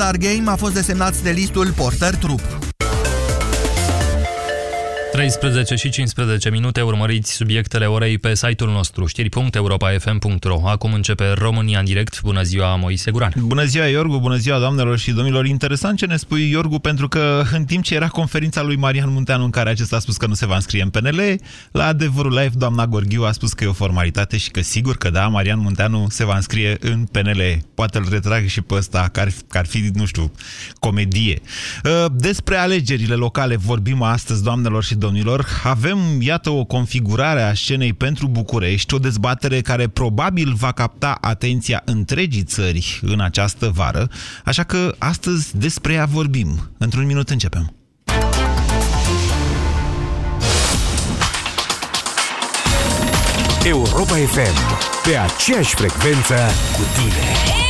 All-Star Game a fost desemnat stelistul Porter Trup. 13 și 15 minute urmăriți subiectele orei pe site-ul nostru știri.europa.fm.ro Acum începe România în direct. Bună ziua, Moise Guran. Bună ziua, Iorgu, bună ziua, doamnelor și domnilor. Interesant ce ne spui, Iorgu, pentru că în timp ce era conferința lui Marian Munteanu în care acesta a spus că nu se va înscrie în PNL, la adevărul live doamna Gorghiu a spus că e o formalitate și că sigur că da, Marian Munteanu se va înscrie în PNL. Poate îl retrag și pe ăsta, că ar, că ar fi, nu știu, comedie. Uh, despre alegerile locale vorbim astăzi, doamnelor și domnilor, avem, iată, o configurare a scenei pentru București, o dezbatere care probabil va capta atenția întregii țări în această vară, așa că astăzi despre ea vorbim. Într-un minut începem. Europa FM, pe aceeași frecvență cu tine.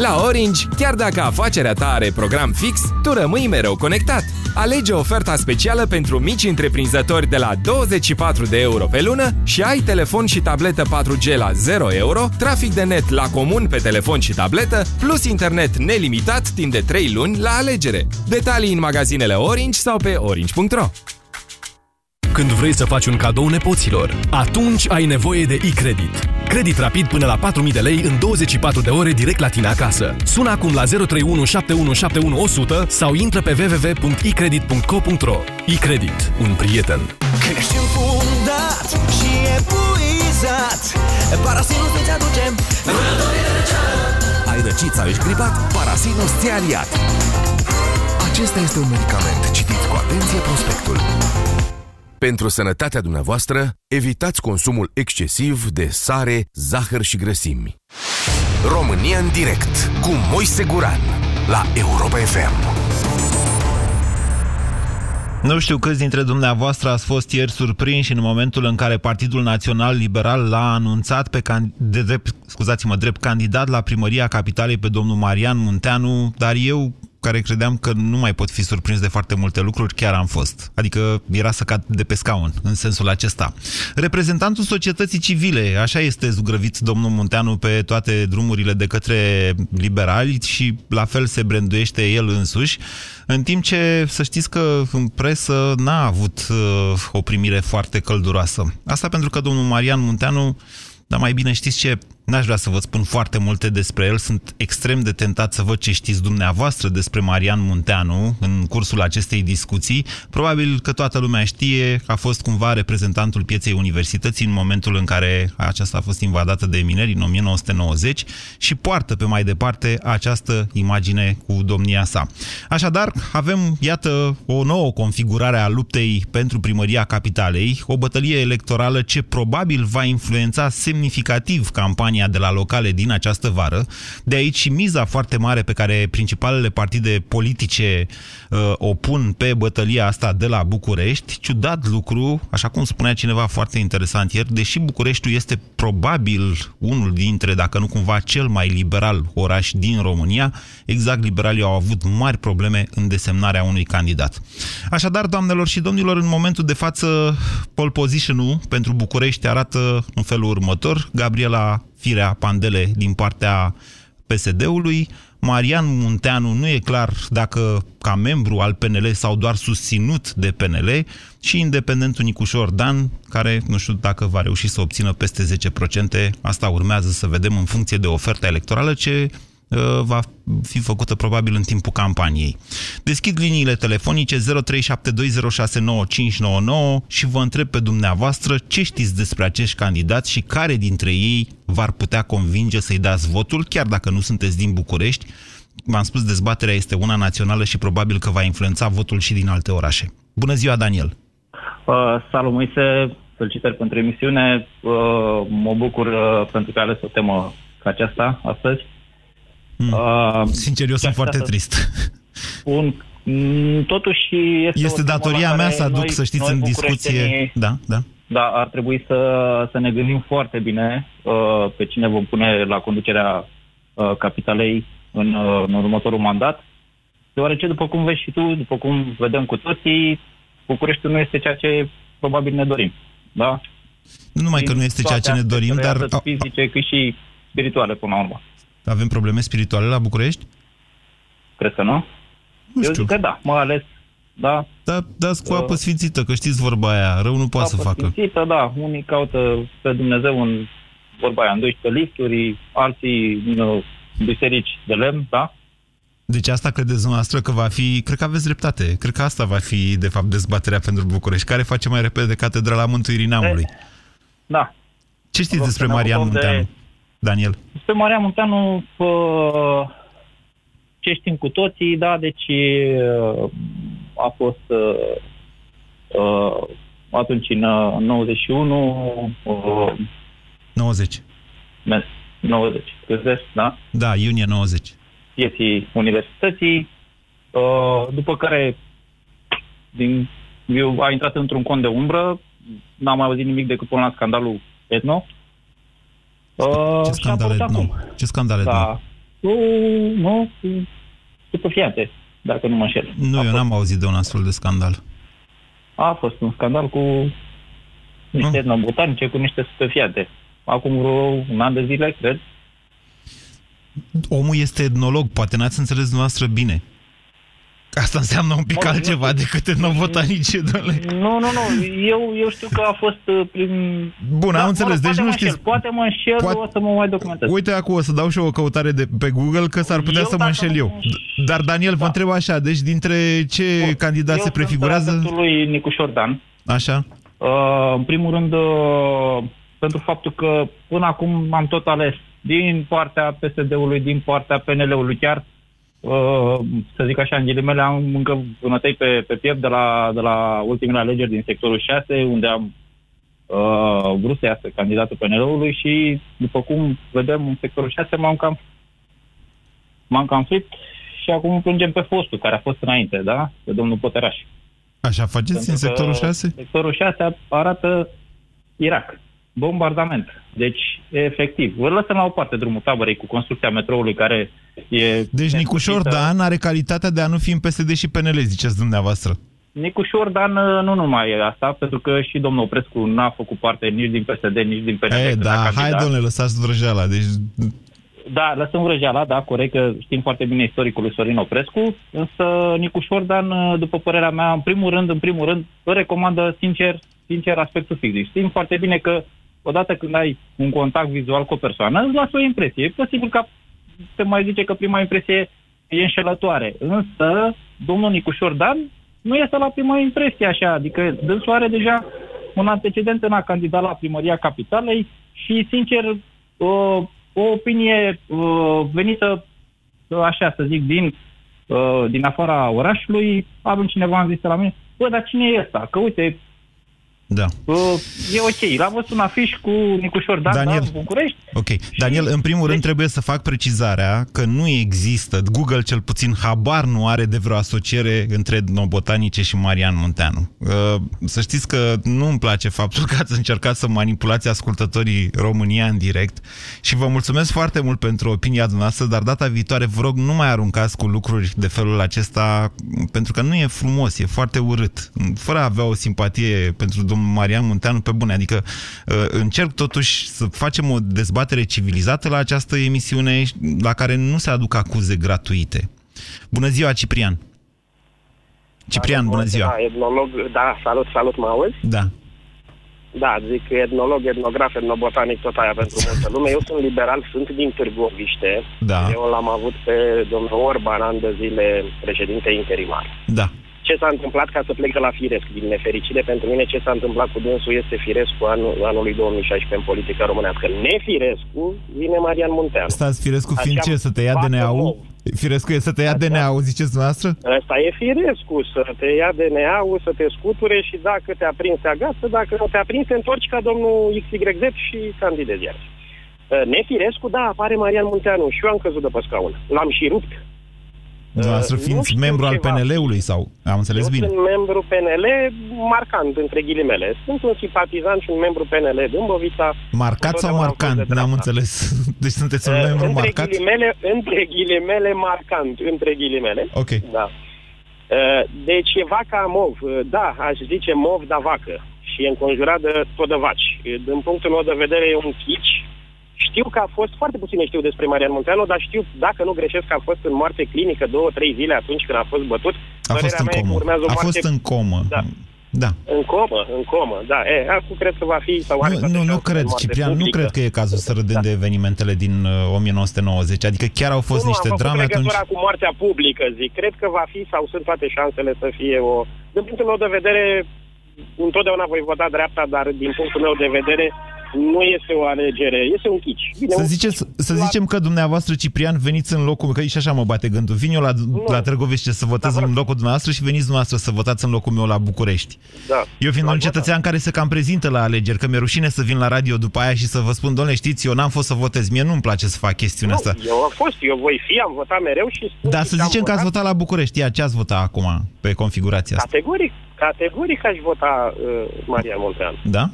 La Orange, chiar dacă afacerea ta are program fix, tu rămâi mereu conectat. Alege oferta specială pentru mici întreprinzători de la 24 de euro pe lună și ai telefon și tabletă 4G la 0 euro, trafic de net la comun pe telefon și tabletă, plus internet nelimitat timp de 3 luni la alegere. Detalii în magazinele Orange sau pe orange.ro când vrei să faci un cadou nepoților. Atunci ai nevoie de e-credit. Credit rapid până la 4.000 de lei în 24 de ore direct la tine acasă. Sună acum la 031 sau intră pe www.icredit.co.ro E-credit. Un prieten. Când ești înfundat și epuizat Parasinus îți aduce Ai răcit sau ești gripat? Parasinus ți-a aliat. Acesta este un medicament. Citiți cu atenție prospectul. Pentru sănătatea dumneavoastră, evitați consumul excesiv de sare, zahăr și grăsimi. România în direct cu Moise Guran la Europa FM. Nu știu câți dintre dumneavoastră ați fost ieri surprinși în momentul în care Partidul Național Liberal l-a anunțat pe can... de drept, scuzați-mă, drept candidat la primăria capitalei pe domnul Marian Munteanu, dar eu care credeam că nu mai pot fi surprins de foarte multe lucruri, chiar am fost. Adică era să cad de pe scaun, în sensul acesta. Reprezentantul societății civile, așa este zugrăvit domnul Munteanu pe toate drumurile de către liberali și la fel se branduiește el însuși, în timp ce să știți că în presă n-a avut uh, o primire foarte călduroasă. Asta pentru că domnul Marian Munteanu dar mai bine știți ce? N-aș vrea să vă spun foarte multe despre el. Sunt extrem de tentat să văd ce știți dumneavoastră despre Marian Munteanu în cursul acestei discuții. Probabil că toată lumea știe că a fost cumva reprezentantul pieței universității în momentul în care aceasta a fost invadată de mineri în 1990 și poartă pe mai departe această imagine cu domnia sa. Așadar, avem, iată, o nouă configurare a luptei pentru primăria capitalei, o bătălie electorală ce probabil va influența semnificativ campania campania de la locale din această vară. De aici și miza foarte mare pe care principalele partide politice uh, o pun pe bătălia asta de la București. Ciudat lucru, așa cum spunea cineva foarte interesant ieri, deși Bucureștiul este probabil unul dintre, dacă nu cumva cel mai liberal oraș din România, exact liberalii au avut mari probleme în desemnarea unui candidat. Așadar, doamnelor și domnilor, în momentul de față, pole position-ul pentru București arată în felul următor. Gabriela Firea Pandele din partea PSD-ului. Marian Munteanu nu e clar dacă ca membru al PNL sau doar susținut de PNL și independentul Nicușor Dan, care nu știu dacă va reuși să obțină peste 10%, asta urmează să vedem în funcție de oferta electorală ce Uh, va fi făcută probabil în timpul campaniei. Deschid liniile telefonice 0372069599 și vă întreb pe dumneavoastră ce știți despre acești candidați și care dintre ei v-ar putea convinge să-i dați votul, chiar dacă nu sunteți din București. V-am spus, dezbaterea este una națională și probabil că va influența votul și din alte orașe. Bună ziua, Daniel! Uh, salut, Moise, felicitări pentru emisiune. Uh, mă bucur uh, pentru că ai ales o temă ca aceasta astăzi. Mm. Uh, Sincer, eu sunt foarte trist. Un, mm, totuși este Este datoria mea să aduc, noi, să știți, în discuție... Da, da. Da, ar trebui să, să ne gândim foarte bine uh, pe cine vom pune la conducerea uh, capitalei în, uh, în următorul mandat, deoarece, după cum vezi și tu, după cum vedem cu toții, Bucureștiul nu este ceea ce probabil ne dorim. Da? Nu numai că nu este ceea ce ne dorim, dar... Atât fizice cât și spirituale, până la urmă. Avem probleme spirituale la București? Cred că nu. Nu Eu știu. zic că da, mai ales, da. Da, dați cu apă sfințită, că știți vorba aia, rău nu poate să apă facă. Sfințită, da, unii caută pe Dumnezeu în vorba aia, în 12 lifturi, alții în uh, biserici de lemn, da? Deci asta credeți dumneavoastră că va fi, cred că aveți dreptate, cred că asta va fi de fapt dezbaterea pentru București, care face mai repede Catedrala Mântuirii Neamului. Da. Ce știți Rog despre să ne Marian ocupăm de- Munteanu, Daniel? Despre Maria Munteanu, uh, ce știm cu toții, da, deci uh, a fost uh, uh, atunci în uh, 91, uh, 90. mes- 90, găsesc, da? Da, iunie 90. vieții universității, uh, după care din, eu, a intrat într-un cont de umbră, n-am mai auzit nimic decât până la scandalul Etno. Uh, Ce și a scandale apărut nou? acum. Ce scandale nou? Da. Nu, nu, cu stupefiante, dacă nu mă înșel. Nu, a eu fost, n-am auzit de un astfel de scandal. A fost un scandal cu niște Nu. etnobotanice, cu niște stupefiante. Acum vreo un an de zile, cred. Omul este etnolog, poate n-ați înțeles dumneavoastră bine. Asta înseamnă un pic Mă, nu altceva știu. decât etnobotanice, domnule. Nu, nu, nu. Eu, eu știu că a fost uh, prin... Bun, am înțeles, mă rog, deci poate nu mă știți- Înșel, poate mă înșel, Poate- o să mă mai documentez. Uite, acum o să dau și eu o căutare de, pe Google, că s-ar putea Eu să mă dacă înșel nu eu. mă înș- Dar, Daniel, vă Da. întreb așa, deci dintre ce Bun. candidați Eu se sunt prefigurează? adeptul lui Nicu Șordan. Așa? Uh, în primul rând, uh, pentru faptul că până acum am tot ales din partea PSD-ului, din partea PNL-ului chiar, uh, să zic așa, în ghilimele, am încă vânătăi pe, pe piept de la, de la ultimele alegeri din sectorul 6, unde am uh, vrut să iasă candidatul PNL-ului și, după cum vedem, în sectorul 6 m-am cam m-am cam fript și acum îl plângem pe fostul, care a fost înainte, da? Pe domnul Poteraș. Așa faceți în Pentru că sectorul 6? Sectorul 6 arată Irak. Bombardament. Deci, efectiv. Vă lăsăm la o parte drumul tabărei cu construcția metroului care e... Deci Nicu Șordan are calitatea de a nu fi în PSD și PNL, ziceți dumneavoastră. Nicu Șordan nu numai e asta, pentru că și domnul Oprescu n-a făcut parte nici din PSD, nici din PNL. E, când a da, hai candidat. domnule, lăsați vrăjeala. Deci, Da, lăsăm vrăjeala, da, corect, că știm foarte bine istoricul lui Sorin Oprescu, însă Nicu Șordan, după părerea mea, în primul rând, în primul rând, îl recomandă sincer, sincer aspectul fizic. Știm foarte bine că odată când ai un contact vizual cu o persoană, îți lasă o impresie. E posibil ca se mai zice că prima impresie e înșelătoare. Însă, domnul Nicu Șordan nu este la prima impresie așa, adică dânsul are deja un antecedent în a candida la primăria capitalei și, sincer, o, o opinie uh, venită, uh, așa să zic, din, uh, din afara orașului, avem cineva am zis la mine, bă, dar cine e ăsta? Că uite, da. uh, e ok, l-am văzut un afiș cu Nicu Șordan, da, Daniel. în București, Ok. Daniel, în primul rând Deci- trebuie să fac precizarea că nu există, Google cel puțin habar nu are de vreo asociere între etnobotanice și Marian Munteanu. Uh, Să știți că nu îmi place faptul că ați încercat să manipulați ascultătorii România în direct și vă mulțumesc foarte mult pentru opinia dumneavoastră, dar data viitoare vă rog nu mai aruncați cu lucruri de felul acesta pentru că nu e frumos, e foarte urât. Fără a avea o simpatie pentru domnul Marian Munteanu pe bune, adică uh, încerc totuși să facem o dezbatere civilizată la această emisiune la care nu se aduc acuze gratuite. Bună ziua, Ciprian! Ciprian, bună ziua! Da, etnolog, da, salut, salut, mă auzi? Da. Da, zic etnolog, etnograf, etnobotanic, tot aia pentru multă lume. Eu sunt liberal, sunt din Târgoviște. Da. Eu l-am avut pe domnul Orban an de zile președinte interimar. Da. Ce s-a întâmplat ca să plec de la Firesc? Din nefericire pentru mine, ce s-a întâmplat cu dânsul este Firescu anul, anului 2016 în politica românească. Nefirescu, vine Marian Munteanu. Stați Firescu Așa fiind ce? Să te ia bată DNA-ul? nou. Firescu e să te ia DNA-ul, ziceți dumneavoastră? Ăsta e firescu, să te ia DNA-ul, să te scuture și dacă te-a prins, te agață, dacă nu te-a prins, te întorci ca domnul XYZ și candidezi iar. Nefirescu, da, apare Marian Munteanu și eu am căzut de pe scaun. L-am și rupt. Dumneavoastră Uh, nu fiind știu membru al ceva. PNL-ului sau? Am înțeles eu bine. sunt membru PNL marcant, între ghilimele. Sunt un simpatizant și un membru PNL Dâmbovița. Marcat sau Întotdeauna am fost marcant? de N-am dreapta. înțeles. Deci sunteți un Uh, membru între marcat? Ghilimele, între ghilimele marcant, între ghilimele. Ok. Da. Uh, Deci e vaca mov. Uh, Da, aș zice mov, da vacă. Și e înconjurat de tot de vaci. Uh, Din punctul meu de vedere e un chici. Știu că a fost, foarte puține știu despre Marian Munteanu, dar știu, dacă nu greșesc, că a fost în moarte clinică două, trei zile atunci când a fost bătut. A fost Părerea în mea e că comă. urmează o A moarte fost în comă. Da. Da. În comă, în comă, da. E, acum cred că va fi... Sau are Nu, toate nu, nu șansele cred, în moarte Ciprian, nu publică. cred că e cazul să râdem Da. de evenimentele din uh, 1990. Adică chiar au fost nu, niște am făcut drame atunci. legătura cu moartea publică, zic. Cred că va fi sau sunt toate șansele să fie o... Din punctul meu de vedere, întotdeauna voi vota dreapta, dar din punctul meu de vedere nu este o alegere, este un chici. Bine, Să, un- ziceți, să zicem că dumneavoastră, Ciprian, veniți în locul, că și așa mă bate gândul, vin eu la, la Târgoviște să votez Da, în locul dumneavoastră și veniți dumneavoastră să votați în locul meu la București. Da. Eu fiind L-am un cetățean care se cam prezintă la alegeri, că mi-e rușine să vin la radio după aia și să vă spun, domnule, știți, eu n-am fost să votez, mie nu-mi place să fac chestiunea Nu, asta. eu am fost, eu voi fi, am votat mereu și spun Dar și să am zicem că ați votat la București, ia ce ați votat acum pe configurația asta? Categoric, categoric aș vota uh, Marian Munteanu. Da?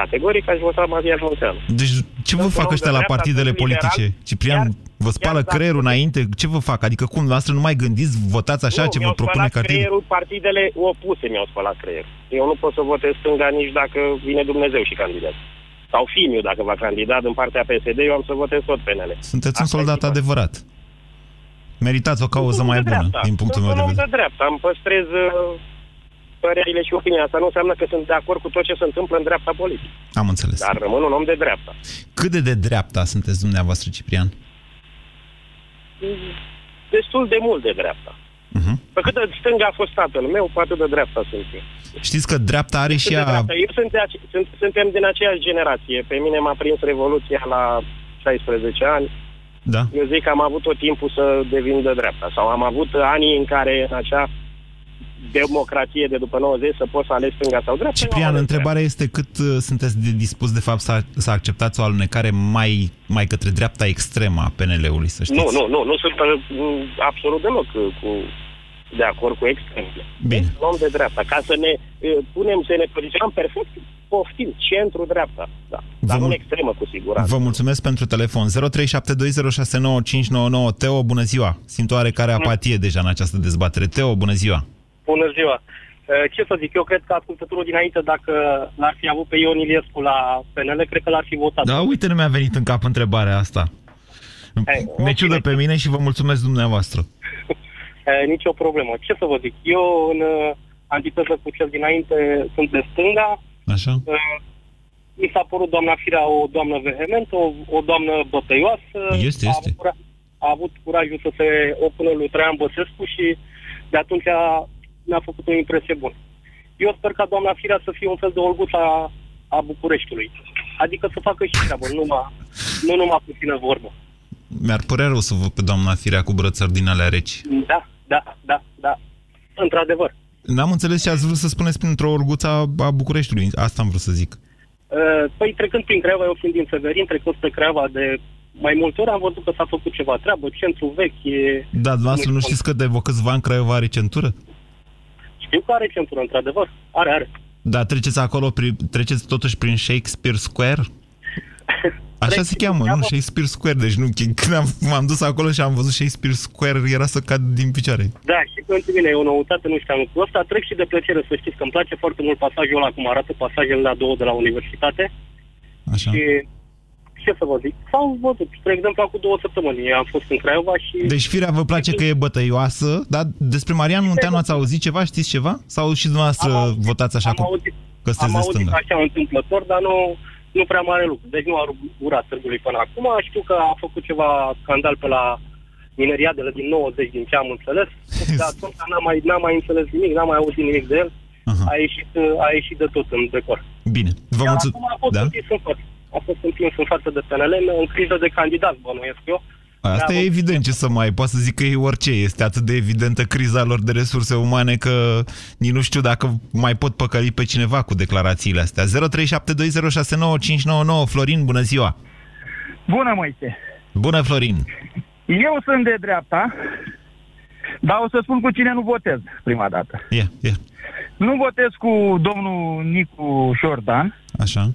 Categoric aș vota Marian Munteanu. Deci ce vă Sunt fac un om ăștia de la dreapta, partidele sunt liberal, politice? Ciprian, chiar- vă spală chiar dacă- creierul înainte? Ce vă fac? Adică cum, dumneavoastră nu mai gândiți, votați așa nu, ce vă mi-au propune spălat partidul? creierul, partidele opuse mi-au spălat creierul. Eu nu pot să votez stânga nici dacă vine Dumnezeu și candidează. Sau Fimiu, dacă va candida din partea PSD, eu am să votez tot PNL. Sunteți un Asta e soldat situația. adevărat. Meritați o cauză Sunt mai om de bună, dreapta. din punctul Sunt meu de un om vedere. de dreapta, îmi păstrez uh, părerile și opinia. Asta nu înseamnă că sunt de acord cu tot ce se întâmplă în dreapta politică. Am înțeles. Dar rămân un om de dreapta. Cât de de dreapta sunteți dumneavoastră, Ciprian? Destul de mult de dreapta. Mhm. Pe cât de stânga a fost tatăl meu, pe atât de dreapta sunt eu. Știți că dreapta are și Sunt de ea... dreapta. Eu sunt de ace- sunt, suntem din aceeași generație. Pe mine m-a prins Revoluția la 16 ani. Da. Eu zic că am avut tot timpul să devin de dreapta. Sau am avut anii în care în acea democrație de după 90 să poți să alegi stânga sau dreapta. eu am Ciprian, ales întrebarea este cât uh, sunteți de dispus, de fapt, să, să acceptați o alunecare mai, mai către dreapta extremă a PNL-ului, să știți. Nu, nu, nu, nu sunt uh, absolut deloc uh, cu, de acord cu extremele. Bine. Sunt om de dreapta. Ca să ne uh, punem, să ne poziționăm perfect, poftim, centru-dreapta. Da. Dar Vă nu în mul- extremă, cu siguranță. Vă mulțumesc pentru telefon. 0372069599. Teo, bună ziua! Simt o oarecare apatie deja în această dezbatere. Teo, bună ziua! Bună ziua! Eh, Ce să zic, eu cred că ascultătorul dinainte, dacă l-ar fi avut pe Ion Iliescu la PNL, cred că l-ar fi votat. Da, uite, nu mi-a venit în cap întrebarea asta. Hai, Ne ok. ciudă pe mine și vă mulțumesc dumneavoastră. Eh, Nici o problemă. Ce să vă zic, eu în eh, antiteză cu cel dinainte sunt de stânga, Așa? Eh, mi s-a părut doamna Firea o doamnă vehementă, o, o doamnă bătăioasă. Este, a este. Avut, cura- a avut curajul să se opună lui Traian Băsescu și de atunci a, mi-a făcut o impresie bună. Eu sper ca doamna Firea să fie un fel de olguța a, a Bucureștiului. Adică să facă și treabă, nu numai, nu numai puțină vorbă. Mi-ar părea rău să văd pe doamna Firea cu brățări din alea reci. Da, da, da, da. Într-adevăr. N-am înțeles ce ați vrut să spuneți printr-o orguță a Bucureștiului. Asta am vrut să zic. Uh, Păi trecând prin Craiova, eu fiind din Severin, trecând pe Craiova de mai multe ori, am văzut că s-a făcut ceva treabă, centru vechi, e... Da, dumneavoastră nu știți că de vă câțiva ani Craiova are centură? Știu că are centură, într-adevăr. Are, are. Da, treceți acolo, pri, treceți totuși prin Shakespeare Square? Așa se cheamă, nu? Shakespeare Square. Deci nu, când am, m-am dus acolo și am văzut Shakespeare Square, era să cad din picioare. Da, și pentru mine e o noutate, nu știam lucrul ăsta. Trec și de plăcere să știți că îmi place foarte mult pasajul ăla, cum arată pasajele la două de la universitate. Așa. Și ce să vă zic? S-au văzut. Spre exemplu, acum două săptămâni am fost în Craiova și... Deci firea vă place că e bătăioasă, dar despre Marian Munteanu ați auzit ceva? Știți ceva? Sau și dumneavoastră Am auzit- votați așa am cum auzit, că sunteți am de auzit stânga? așa întâmplător, dar nu, nu prea mare lucru. Deci nu a urat târgului până acum. Știu că a făcut ceva scandal pe la mineriadele din 90, din ce am înțeles. Dar atunci n-am mai, n-am mai înțeles nimic, n-am mai auzit nimic de el. Aha. A ieșit, a ieșit de tot în decor. Bine, vă Iar mulțumesc. acum a fost Da? împins în față. A fost împins în față de PNL, în criză de candidat, bănuiesc eu. Asta Da, e evident, ce să mai poate să zic că e orice. Este atât de evidentă criza lor de resurse umane că nici nu știu dacă mai pot păcăli pe cineva cu declarațiile astea. 0372069599 Florin, bună ziua! Bună, Moise. Bună, Florin! Eu sunt de dreapta, dar o să spun cu cine nu votez prima dată. E, e, Nu votez cu domnul Nicu Șordan, așa.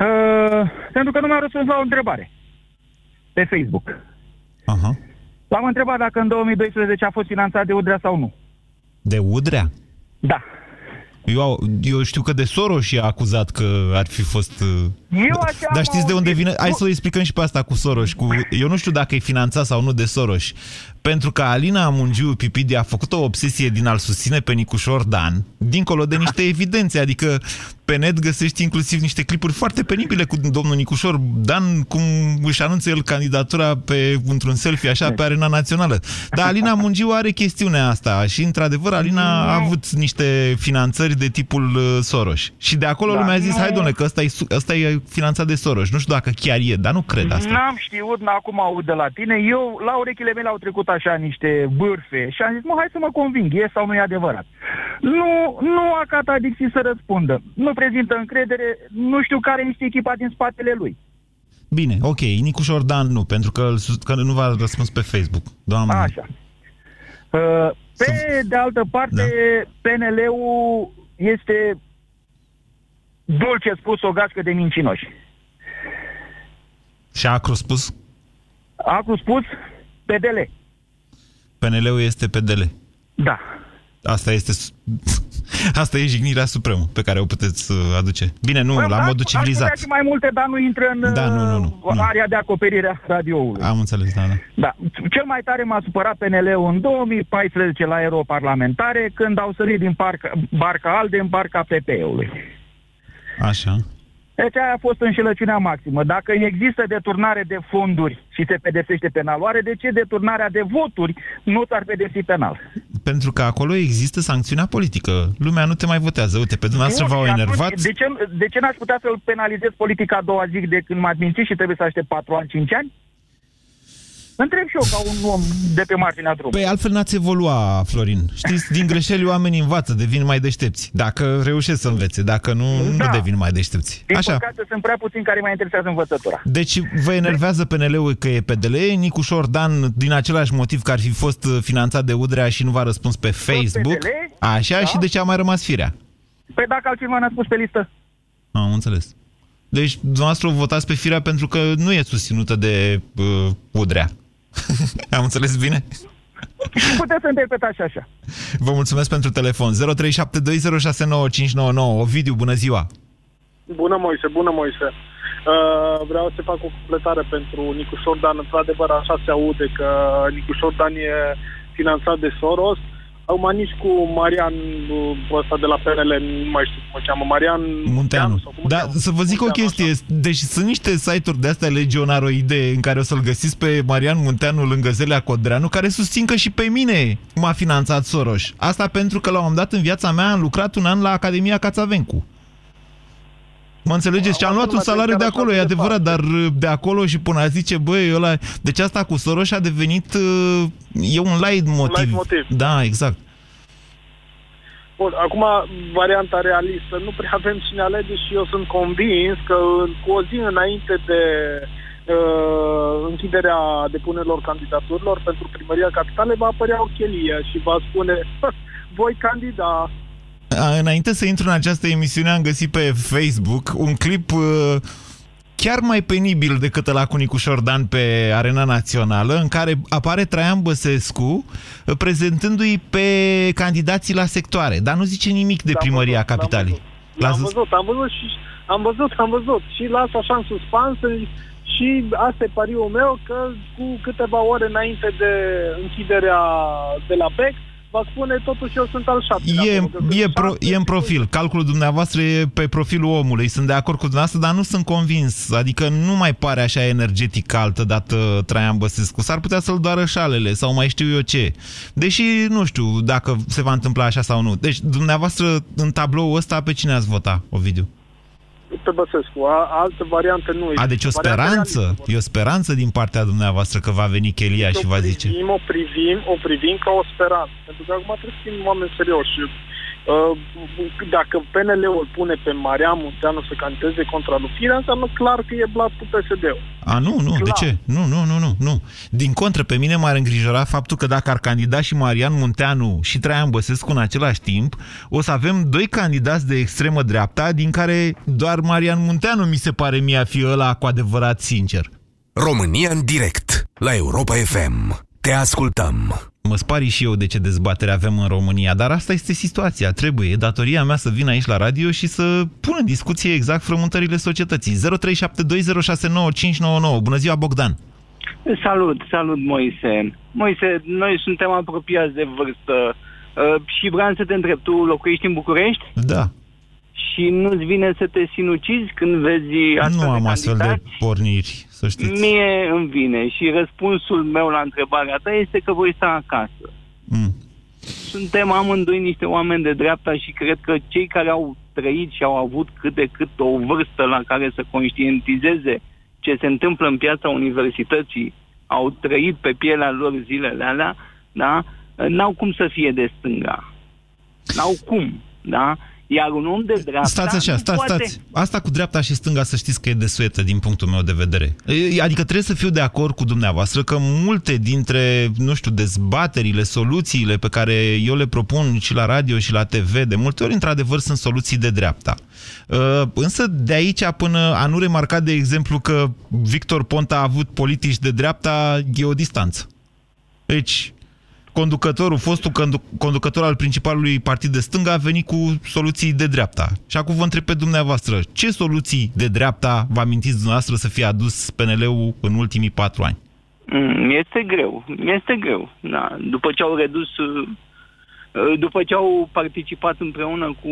Uh, pentru că nu mi-a răspuns la o întrebare pe Facebook. Aha. L-am întrebat dacă în 2012 a fost finanțat de Udrea sau nu. De Udrea? Da. Eu, eu știu că de Soros i-a acuzat că ar fi fost... uh, Eu așa Dar am știți de unde auzit. vine? Hai Nu- să o explicăm și pe asta cu Soros. Cu... Eu nu știu dacă e finanțat sau nu de Soros. Pentru că Alina Mungiu Pipidi a făcut o obsesie din a-l susține pe Nicușor Dan, dincolo de niște evidențe. Adică pe net găsești inclusiv niște clipuri foarte penibile cu domnul Nicușor Dan, cum își anunță el candidatura pe, într-un selfie așa pe arena națională. Dar Alina Mungiu are chestiunea asta și într-adevăr Alina a avut niște finanțări de tipul uh, Soros. Și de acolo Da, lumea a zis, nu- hai domnule, că ăsta e, su- ăsta e finanțat de Soros. Nu știu dacă chiar e, dar nu cred asta. N-am știut, n- acum aud de la tine. Eu, la urechile mele au trecut așa niște bârfe și am zis, mă, hai să mă conving, e sau nu e adevărat. Nu, nu a catadixit să răspundă. Nu prezintă încredere, nu știu care este echipa din spatele lui. Bine, ok, Nicușor Dan nu, pentru că, îl sus- că nu v-a răspuns pe Facebook. Doamne. Așa. Uh, Pe de altă parte, Da. PNL-ul este dulce spus o gașcă de mincinoși. Și a acru spus? Acum spus PDL. PNL-ul este PDL. Da. Asta este, su- asta e jignirea supremă pe care o puteți uh, aduce. Bine, nu, Bă, la aș- modul aș putea civilizat. și mai multe, dar nu intră în Da, nu, nu, nu, uh, nu. area de acoperire a radioului. Am înțeles, da, da. Da. Cel mai tare m-a supărat PNL-ul în 2014 la europarlamentare, când au sărit din parca, barca ALDE în barca PP-ului. Așa. Deci aia a fost înșelăciunea maximă. Dacă există deturnare de fonduri și se pedepsește penal, oare de ce deturnarea de voturi nu s-ar pedepsi penal? Pentru că acolo există sancțiunea politică. Lumea nu te mai votează. Uite, pe dumneavoastră Nu, v-au și atunci, enervat. De ce, de ce n-aș putea să-l penalizez politica a doua zi de când m-ați mințit și trebuie să aștept 4 ani, 5 ani? Întreb și eu ca un om de pe marginea drumului. Păi altfel n-ați evolua, Florin. Știți, din greșeli oamenii învață, devin mai deștepți. Dacă reușesc să învețe, dacă nu, Da. nu devin mai deștepți. Din Așa. păcate sunt prea puțini care mai interesează învățătura. Deci vă enervează PNL-ul că e PDL, Nicușor Dan din același motiv că ar fi fost uh, finanțat de Udrea și nu v-a răspuns pe Facebook. PDL, Așa, da. și de ce a mai rămas firea? Păi dacă altcineva n-a spus pe listă, Am înțeles. Deci dumneavoastră o votați pe firea pentru că nu e susținută de uh, Udrea. Am înțeles bine? puteți să interpretați și așa. Vă mulțumesc pentru telefon. 0372069599. Ovidiu, bună ziua! Bună, Moise, bună, Moise. Uh, vreau să fac o completare pentru Nicușor Dan. Într-adevăr, așa se aude că Nicușor Dan e finanțat de Soros. Acum nici cu Marian, uh, ăsta de la PNL, nu mai știu cum o cheamă, Marian Munteanu. sau cum o Da, cheamă? să vă zic o Munteanu, chestie. Deci sunt niște site-uri de astea legionaroide în care o să-l găsiți pe Marian Munteanu lângă Zelea Codreanu, care susțin că și pe mine m-a finanțat Soros. Asta pentru că la un moment dat în viața mea am lucrat un an la Academia Cațavencu. Mă înțelegeți? Și am luat un salariu de acolo, e adevărat, dar uh, de acolo și până a zice, băi, ăla... Deci asta cu Soros a devenit... uh, E un light motiv. leitmotiv. Da, exact. Bun, acum, varianta realistă, nu prea avem cine alege și eu sunt convins că în- cu o zi înainte de uh, închiderea depunerilor candidaturilor pentru primăria capitalei va apărea o chelie și va spune voi candida. A, Înainte să intru în această emisiune, am găsit pe Facebook un clip uh, chiar mai penibil decât ăla cu Nicu Șordan pe Arena Națională, în care apare Traian Băsescu uh, prezentându-i pe candidații la sectoare, dar nu zice nimic de L-am primăria văzut, l-am capitalii. văzut. L-am L-ați văzut, am văzut și am văzut, am văzut și las așa în suspans și asta e pariul meu că cu câteva ore înainte de închiderea de la BEC va spune totuși eu sunt al șaptelea. E, acolo, că e, sunt pro, șapte e în și profil. Calculul dumneavoastră e pe profilul omului. Sunt de acord cu dumneavoastră, dar nu sunt convins. Adică nu mai pare așa energetic altă dată Traian Băsescu. S-ar putea să-l doară șalele sau mai știu eu ce. Deși nu știu dacă se va întâmpla așa sau nu. Deci dumneavoastră în tabloul ăsta pe cine ați vota, Ovidiu? Pe Băsescu. A, altă variantă nu A, deci o Varianta speranță, realistă. e o speranță din partea dumneavoastră că va veni Chelia și va o zice. privim, o privim, o privim ca o speranță. Pentru că acum trebuie să fim oameni serioși. Uh, dacă PNL-ul pune pe Marian Munteanu să canteze contra lui Firea, înseamnă clar că e blat cu PSD-ul. A, nu, nu, de Clar. ce? Nu, nu, nu, nu, nu. Din contră, pe mine m-ar îngrijora faptul că dacă ar candida și Marian Munteanu și Traian Băsescu în același timp, o să avem doi candidați de extremă dreapta, din care doar Marian Munteanu mi se pare mie a fi ăla cu adevărat sincer. România în direct la Europa FM. Te ascultăm. Mă spari și eu de ce dezbatere avem în România, dar asta este situația. Trebuie, e datoria mea să vin aici la radio și să pun în discuție exact frământările societății. 0372069599. Bună ziua, Bogdan! Salut, salut Moise. Moise, noi suntem apropiați de vârstă uh, și vreau să te întreb, tu locuiești în București Da, și nu-ți vine să te sinucizi când vezi astfel nu de am astfel de candidați? porniri, să știți. Mie îmi vine și răspunsul meu la întrebarea ta este că voi sta acasă. Mm. Suntem amândoi niște oameni de dreapta și cred că cei care au trăit și au avut cât de cât o vârstă la care să conștientizeze ce se întâmplă în piața universității, au trăit pe pielea lor zilele alea, da? n-au cum să fie de stânga. N-au cum, da? Iar un om de dreapta... Stați așa, nu stați, poate... stați. Asta cu dreapta și stânga să știți că e desuetă din punctul meu de vedere. E, Adică trebuie să fiu de acord cu dumneavoastră că multe dintre, nu știu, dezbaterile, soluțiile pe care eu le propun și la radio și la TV, de multe ori, într-adevăr, sunt soluții de dreapta. Uh, Însă, de aici până a nu remarca, de exemplu, că Victor Ponta a avut politici de dreapta, e o distanță. Deci, conducătorul, fostul condu- conducător al principalului partid de stânga a venit cu soluții de dreapta. Și acum vă întreb pe dumneavoastră, ce soluții de dreapta vă amintiți dumneavoastră să fie adus PNL-ul în ultimii patru ani? Mm, Este greu, este greu. Da. După ce au redus, uh, uh, după ce au participat împreună cu,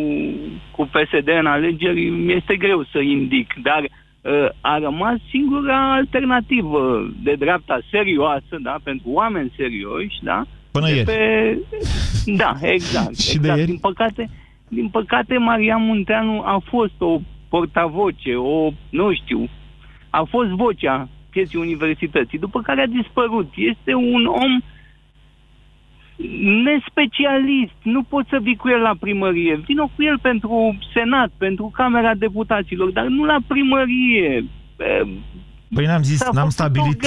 cu PSD în alegeri, mi este greu să indic, dar uh, a rămas singura alternativă de dreapta serioasă, da, pentru oameni serioși, da? Până de ieri. Pe... Da, exact. Și de exact. ieri? Din păcate, din păcate, Maria Munteanu a fost o portavoce, o, nu știu, a fost vocea pieții universității, după care a dispărut. Este un om nespecialist. Nu poți să vii cu el la primărie. Vino cu el pentru Senat, pentru Camera Deputaților, dar nu la primărie. E, Păi n-am zis, S-a n-am făcut stabilit...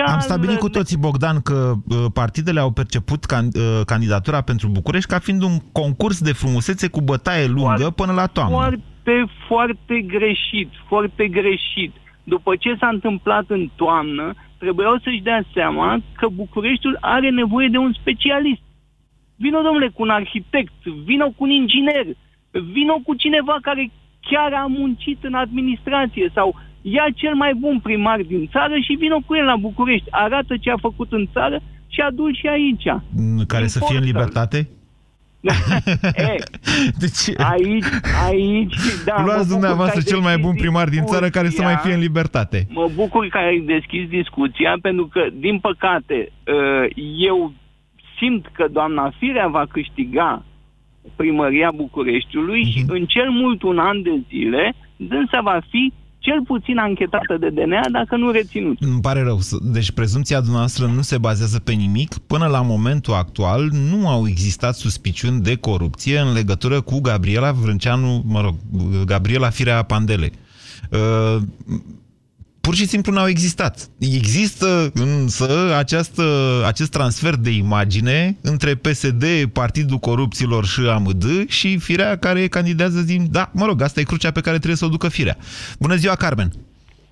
o greșeală Am stabilit cu de- toții, Bogdan, că uh, partidele au perceput can, uh, candidatura pentru București ca fiind un concurs de frumusețe cu bătaie lungă până la toamnă. Foarte, foarte greșit, foarte greșit. După ce s-a întâmplat în toamnă, trebuiau să-și dea seama că Bucureștiul are nevoie de un specialist. Vino, domnule, cu un arhitect, vino cu un inginer, vino cu cineva care chiar a muncit în administrație sau ia cel mai bun primar din țară și vino cu el la București. Arată ce a făcut în țară și adu și aici. Mm, Care să fie în Importă. libertate? e, Deci, aici, aici, da. mă luați bucur dumneavoastră că ai cel mai bun deschis primar din țară care să mai discuția. fie în libertate. Mă bucur că ai deschis discuția, pentru că, din păcate, uh, eu simt că doamna Firea va câștiga primăria Bucureștiului și Mhm. în cel mult un an de zile, dânsa va fi cel puțin anchetată de DNA, dacă nu reținut. Îmi pare rău. Deci prezumția dumneavoastră nu se bazează pe nimic. Până la momentul actual nu au existat suspiciuni de corupție în legătură cu Gabriela Vrânceanu, mă rog, Gabriela Firea Pandele. Uh, pur și simplu n-au existat. Există însă această, acest transfer de imagine între PSD, Partidul Corupților și AMD și Firea care candidează din... Da, mă rog, asta e crucea pe care trebuie să o ducă Firea. Bună ziua, Carmen!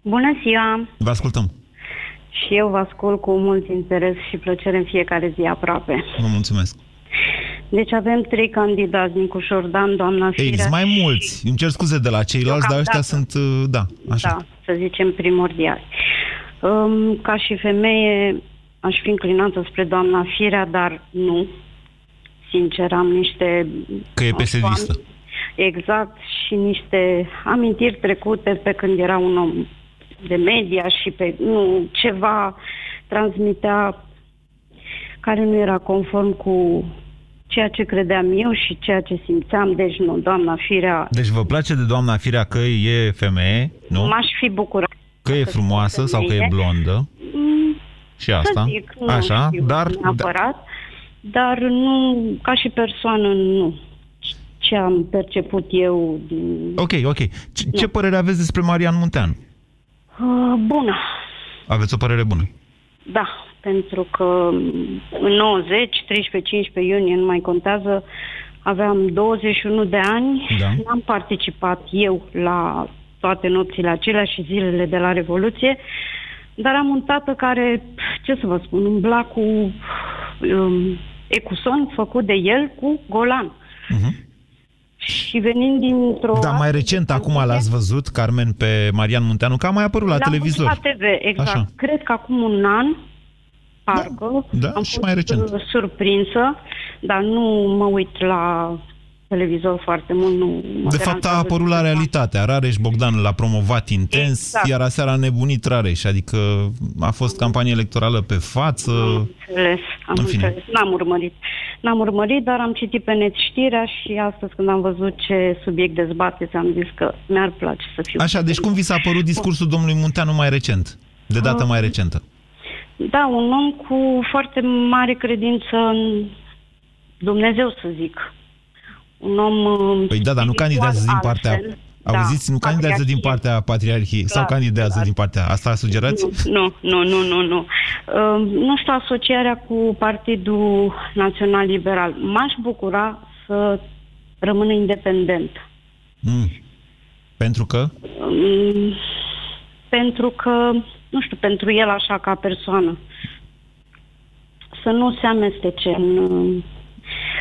Bună ziua! Vă ascultăm. Și eu vă ascult cu mult interes și plăcere în fiecare zi aproape. Vă mulțumesc. Deci avem trei candidați, Nicu Șordan, doamna Firea Există mai mulți. Îmi cer scuze de la ceilalți, dar ăștia sunt... uh, Da, așa. Da, să zicem primordiali. Um, ca și femeie aș fi înclinată spre doamna Firea, dar nu. Sincer, am niște... Că e pesedistă. Exact, și niște amintiri trecute pe când era un om de media și pe nu, ceva transmitea care nu era conform cu ceea ce credeam eu și ceea ce simțeam, deci nu, doamna Firea, Deci vă place de doamna Firea că e femeie, nu? m-aș fi bucurat. Că e frumoasă sau că e blondă? Mm, Și asta? Să zic, nu Așa, știu dar... neapărat, dar nu, ca și persoană, nu. Ce am perceput eu din... Ok, ok. Ce, ce părere aveți despre Marian Munteanu? Uh, bună, Aveți o părere bună. da, pentru că în 90, 13-15 iunie, nu mai contează, aveam 21 de ani, Da. n-am participat eu la toate nopțile acelea și zilele de la Revoluție, dar am un tată care, ce să vă spun, umbla cu um, ecuson făcut de el cu golan. Și venind dintr-o... Da, mai recent, acum l-ați văzut, Carmen, pe Marian Munteanu, că a mai apărut la L-am televizor. văzut La TV, exact. Așa. Cred că acum un an, parcă, da, am și fost mai recent. uh, surprinsă, dar nu mă uit la televizor foarte mult. Nu mă De fapt, a deranjează apărut la realitatea. Rareș Bogdan l-a promovat intens, Exact. iar aseară a nebunit Rareș. Adică a fost campanie electorală pe față. înțeles, am În fine. înțeles. N-am urmărit. N-am urmărit, dar am citit pe net știrea și astăzi când am văzut ce subiect dezbateți, am zis că mi-ar place să fiu. Așa, deci cum vi s-a părut discursul domnului Munteanu mai recent? De dată Ah. mai recentă. Da, un om cu foarte mare credință în Dumnezeu, să zic. Un om... uh, Păi da, dar nu candidează din partea... altfel. Da, Auziți, nu candidează din partea Patriarhiei sau Clar, candidează clar. din partea... Asta sugerați? Nu, nu, nu, nu, nu. Uh, nu știu asocierea cu Partidul Național Liberal. M-aș bucura să rămână independent. Mm. Pentru că? Um, pentru că, nu știu, pentru el așa ca persoană. Să nu se amestece în... uh,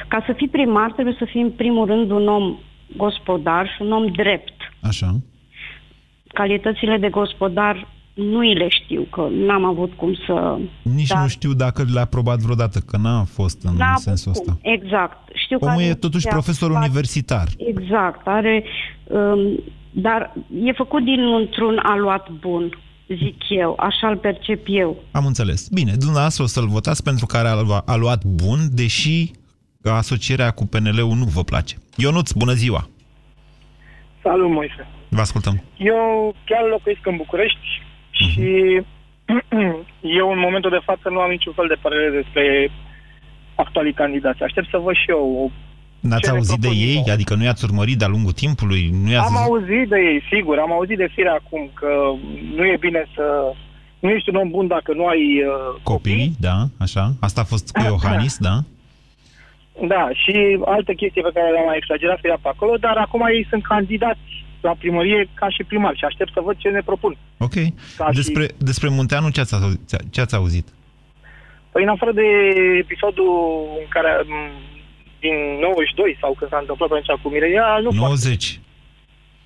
Ca să fii primar trebuie să fii în primul rând un om gospodar și un om drept. Așa. Calitățile de gospodar nu îi le știu, că n-am avut cum să... Nici Dar- nu știu dacă le-a aprobat vreodată, că n-a fost în N-a avut sensul cum. ăsta. Exact. Știu că Omul are e totuși niște profesor afaceri- universitar. Exact. Are, um, dar e făcut dintr-un aluat bun, zic eu. Așa îl percep eu. Am înțeles. Bine, dumneavoastră o să-l votați pentru că are alua- aluat bun, deși asocierea cu PNL-ul nu vă place. Ionuț, bună ziua! Salut, Moise. Vă ascultăm. Eu chiar locuiesc în București și eu în momentul de față nu am niciun fel de părere despre actualii candidați. Aștept să văd și eu. o- N-ați ce ne auzit de propun ei? nouă. Adică nu i-ați urmărit de-a lungul timpului? Nu i-ați Am zis- auzit de ei, sigur. Am auzit de fire acum că nu e bine să... Nu ești un om bun dacă nu ai uh, Copii, da, așa. Asta a fost cu Iohannis, da? Da, și alte chestii pe care le-am mai exagerat să ia pe acolo, dar acum ei sunt candidați la primărie ca și primar și aștept să văd ce ne propun. Ok. Ca și- Despre, despre Munteanu ce ați, auzit? ce ați auzit? Păi în afară de episodul în care m, din 92 sau când s-a întâmplat atunci cu Mireia, nu 90.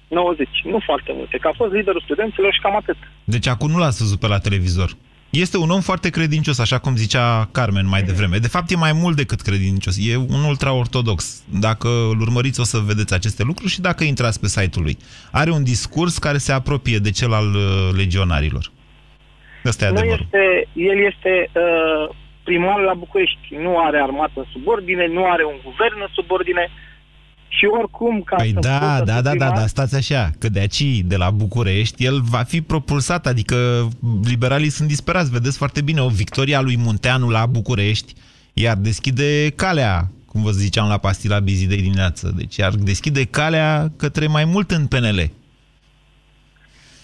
90, nu foarte multe, că a fost liderul studenților și cam atât. Deci acum nu l-ați văzut pe la televizor. Este un om foarte credincios, așa cum zicea Carmen mai devreme. De fapt, e mai mult decât credincios. E un ultra-ortodox. Dacă îl urmăriți, o să vedeți aceste lucruri și dacă intrați pe site-ul lui. Are un discurs care se apropie de cel al uh, legionarilor. Ăsta e Nu adevărul. este, el este uh, primar la București, nu are armată în subordine, nu are un guvern în subordine și oricum ca Păi să da, poată da, fi da, da, primar- da, stați așa, că de aici, de la București, el va fi propulsat, adică liberalii sunt disperați, vedeți foarte bine, o victoria lui Munteanu la București, iar deschide calea, cum vă ziceam la pastila Bizi de dimineață, deci iar deschide calea către mai mult în PNL.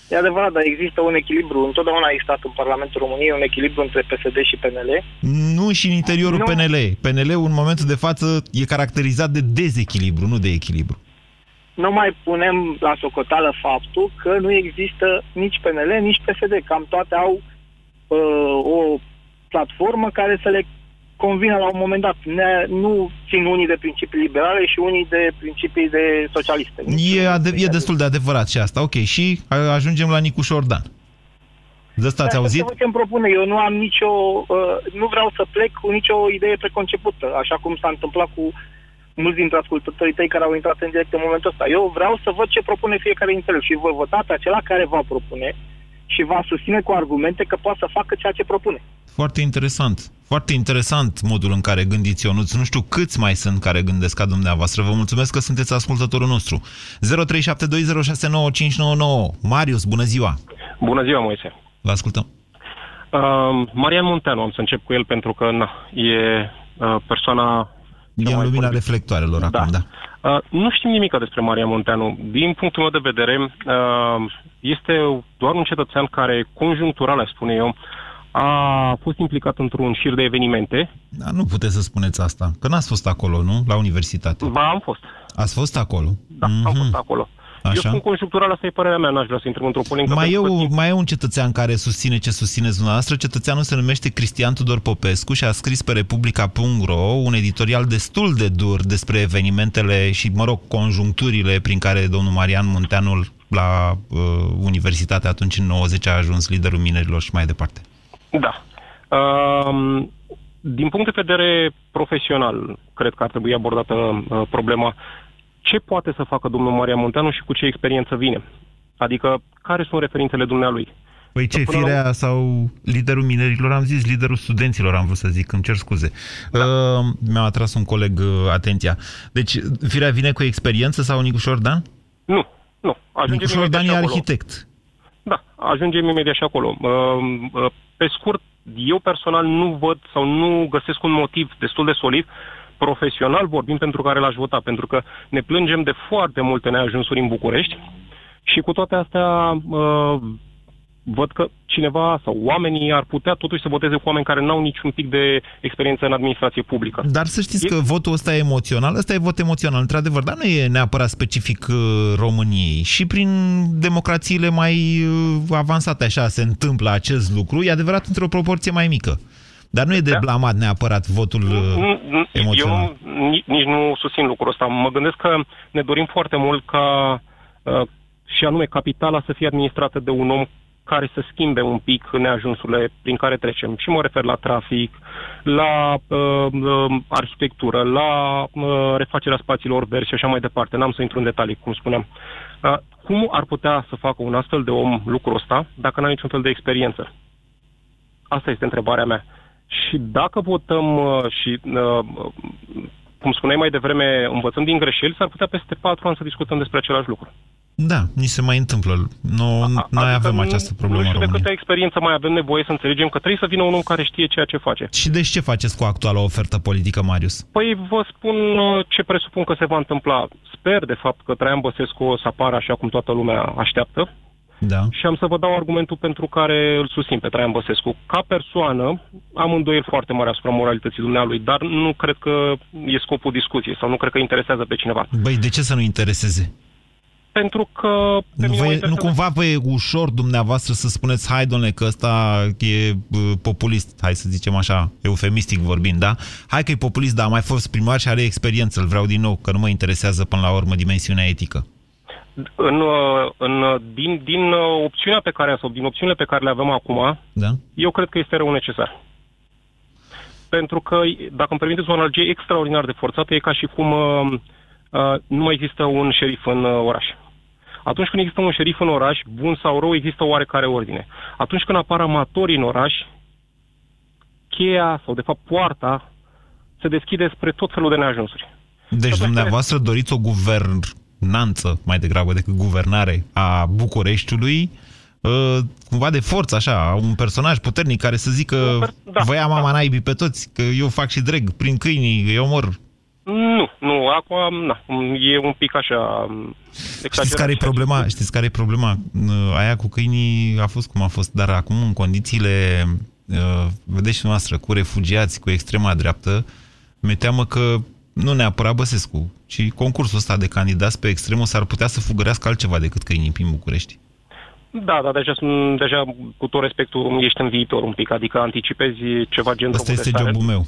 E adevărat, dar există un echilibru, întotdeauna a existat în Parlamentul României un echilibru între PSD și PNL. Nu și în interiorul Nu. PNL. PNL-ul în momentul de față e caracterizat de dezechilibru, nu de echilibru. Nu mai punem la socoteală faptul că nu există nici PNL, nici PSD. Cam toate au uh, o platformă care să le convină la un moment dat. Ne, nu țin unii de principii liberale și unii de principii de socialiste. E, ade- e destul de adevărat și asta. Ok, și a- ajungem la Nicuș Șordan. De asta ați Dar auzit? Să văd ce îmi propune. Eu nu am nicio... Uh, nu vreau să plec cu nicio idee preconcepută, așa cum s-a întâmplat cu mulți dintre ascultătorii tăi care au intrat în direct în momentul ăsta. Eu vreau să văd ce propune fiecare dintre ele și voi vota pe acela care va propune și va susține cu argumente că poate să facă ceea ce propune. Foarte interesant. Foarte interesant modul în care gândiți Ionuț. Nu știu câți mai sunt care gândesc ca dumneavoastră. Vă mulțumesc că sunteți ascultătorul nostru. 0372069599. Marius, bună ziua! Bună ziua, Moise! Vă ascultăm. Uh, Marian Munteanu, am să încep cu el pentru că na, e uh, persoana... E în lumina reflectoarelor Da. acum, da. Uh, nu știm nimic despre Marian Munteanu. Din punctul meu de vedere, uh, este doar un cetățean care, conjunctural, aș spune eu, a fost implicat într-un șir de evenimente. Da, nu puteți să spuneți asta, că n-ați fost acolo, nu? La universitate. Ba, am fost. Ați fost acolo? Da, am fost acolo. Eu Așa. spun conjunctural, asta e părerea mea, n-aș vrea să intru într-o polemică. Mai e, pentru că- o, mai e un cetățean care susține ce susțineți dumneavoastră. Cetățeanul se numește Cristian Tudor Popescu și a scris pe Republica.ro un editorial destul de dur despre evenimentele și, mă rog, conjuncturile prin care domnul Marian Munteanul la uh, universitate atunci în 90 a ajuns liderul minerilor și mai departe. Da. Um, din punct de vedere profesional, cred că ar trebui abordată uh, problema ce poate să facă domnul Maria Munteanu și cu ce experiență vine. Adică, care sunt referințele dumnealui? Păi ce, până la firea sau liderul minerilor? Am zis liderul studenților, am vrut să zic, îmi cer scuze. Da. Uh, mi-a atras un coleg uh, atenția. Deci, firea vine cu experiență sau Nicușor Dan? Nu, nu. Ajungem Nicușor imediat Dan și e acolo. arhitect. Da, ajungem imediat și acolo. Uh, uh, Pe scurt, eu personal nu văd sau nu găsesc un motiv destul de solid profesional vorbim pentru care l-aș vota, pentru că ne plângem de foarte multe neajunsuri în București și cu toate astea uh, văd că cineva sau oamenii ar putea totuși să voteze cu oameni care n-au niciun pic de experiență în administrație publică. Dar să știți că votul ăsta e emoțional, ăsta e vot emoțional, într-adevăr, dar nu e neapărat specific uh, României. Și prin democrațiile mai uh, avansate așa se întâmplă acest lucru, e adevărat într-o proporție mai mică. Dar nu e de Da. blamat neapărat votul uh, Nu, nu, emoțional. Eu nu- nici, nici nu susțin lucrul ăsta. Mă gândesc că ne dorim foarte mult ca, uh, și anume, capitala să fie administrată de un om care să schimbe un pic neajunsurile prin care trecem. Și mă refer la trafic, la uh, uh, arhitectură, la uh, refacerea spațiilor verzi și așa mai departe. N-am să intru în detalii, cum spuneam. Uh, cum ar putea să facă un astfel de om lucrul ăsta dacă n-a niciun fel de experiență? Asta este întrebarea mea. Și dacă votăm uh, și, uh, cum spuneai mai devreme, învățăm din greșeli, s-ar putea peste patru ani să discutăm despre același lucru. Da, ni se mai întâmplă. Nu, noi avem această problemă Nu în știu de România. câtă experiență mai avem nevoie să înțelegem că trebuie să vină un om care știe ceea ce face. Și deci ce faceți cu actuala ofertă politică, Marius? Păi vă spun uh, ce presupun că se va întâmpla. Sper, de fapt, că Traian Băsescu o să apară așa cum toată lumea așteaptă. Da. Și am să vă dau argumentul pentru care îl susțin pe Traian Băsescu. Ca persoană, am îndoieli foarte mari asupra moralității dumnealui, dar nu cred că e scopul discuției sau nu cred că interesează pe cineva. Băi, de ce să nu intereseze? Pentru că... pe Nu, mine mă vă, e- nu interesează- cumva vă e ușor dumneavoastră să spuneți, hai domnule, că ăsta e bă, populist, hai să zicem așa, eufemistic vorbind, da? Hai că e populist, dar a mai fost primar și are experiență, îl vreau din nou, că nu mă interesează până la urmă dimensiunea etică. În, uh, în, uh, din, din uh, opțiunea pe care sau din opțiunile pe care le avem acum, Da? eu cred că este rău necesar. Pentru că, dacă îmi permiteți o analogie extraordinar de forțată, e ca și cum uh, uh, nu mai există un șerif în uh, oraș. Atunci când există un șerif în oraș, bun sau rău, există o oarecare ordine. Atunci când apar amatorii în oraș, cheia, sau de fapt poarta, se deschide spre tot felul de neajunsuri. Deci dumneavoastră doriți o guvernanță, mai degrabă decât guvernare, a Bucureștiului, uh, cumva de forță, așa, un personaj puternic care să zică da, vă ia mama naibii pe toți, că eu fac și dreg, prin câinii, îi omor. Nu, nu, acum, na, e un pic așa... Știți care e problema? Știți care e problema? Uh, Aia cu câinii a fost cum a fost, dar acum în condițiile, uh, vedeți și noastră, cu refugiați, cu extrema dreaptă, mi-e teamă că nu neapărat Băsescu, ci concursul ăsta de candidați pe extremul s-ar putea să fugărească altceva decât câinii prin București. Da, da, deja, sunt- deja cu tot respectul ești în viitor un pic, adică anticipezi ceva gen Ăsta este contestare. jobul meu.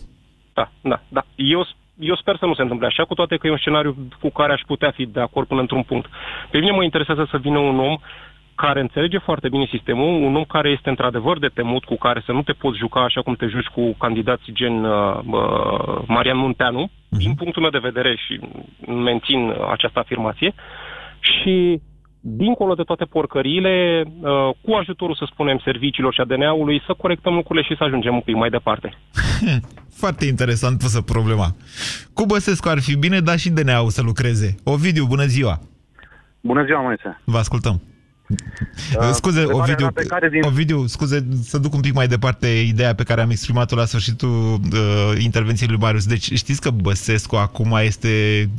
Da, da, da. Eu, eu sper să nu se întâmple așa, cu toate că e un scenariu cu care aș putea fi de acord până într-un punct. Pe mine mă interesează să vină un om care înțelege foarte bine sistemul, un om care este într-adevăr de temut, cu care să nu te poți juca așa cum te juci cu candidații gen uh, uh, Marian Munteanu, din punctul meu de vedere și mențin uh, această afirmație, și dincolo de toate porcăriile, uh, cu ajutorul, să spunem, serviciilor și a DNA-ului, să corectăm lucrurile și să ajungem un pic mai departe. Foarte interesant pusă problema. Cu Băsescu ar fi bine, dar și DNA-ul să lucreze. Ovidiu, bună ziua! Bună ziua, Moise! Vă ascultăm! Uh, scuze, întrebarea Ovidiu, mea pe care din- Ovidiu, scuze, să duc un pic mai departe ideea pe care am exprimat-o la sfârșitul uh, intervenției lui Marius. Deci știți că Băsescu acum este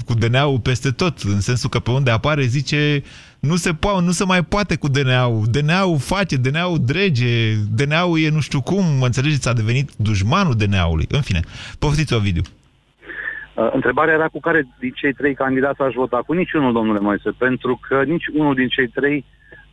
cu DNA-ul peste tot, în sensul că pe unde apare zice nu se, po- nu se mai poate cu DNA-ul. DNA-ul face, DNA-ul drege, DNA-ul e nu știu cum, mă înțelegeți, a devenit dușmanul DNA-ului. În fine, poftiți Ovidiu. Uh, Întrebarea era cu care din cei trei candidați aș vota. Cu niciunul, domnule Moise, pentru că nici unul din cei trei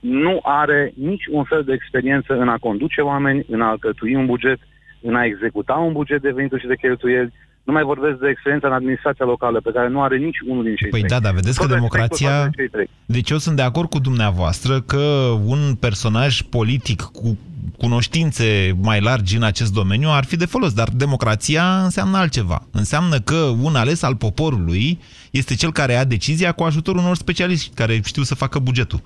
nu are nici un fel de experiență în a conduce oameni, în a alcătui un buget, în a executa un buget de venituri și de cheltuieli. Nu mai vorbesc de experiența în administrația locală, pe care nu are nici unul din cei Păi trei. da, dar vedeți că Tot respectul democrația... față de cei trei. Deci eu sunt de acord cu dumneavoastră că un personaj politic cu cunoștințe mai largi în acest domeniu ar fi de folos, dar democrația înseamnă altceva. Înseamnă că un ales al poporului este cel care ia decizia cu ajutorul unor specialiști care știu să facă bugetul.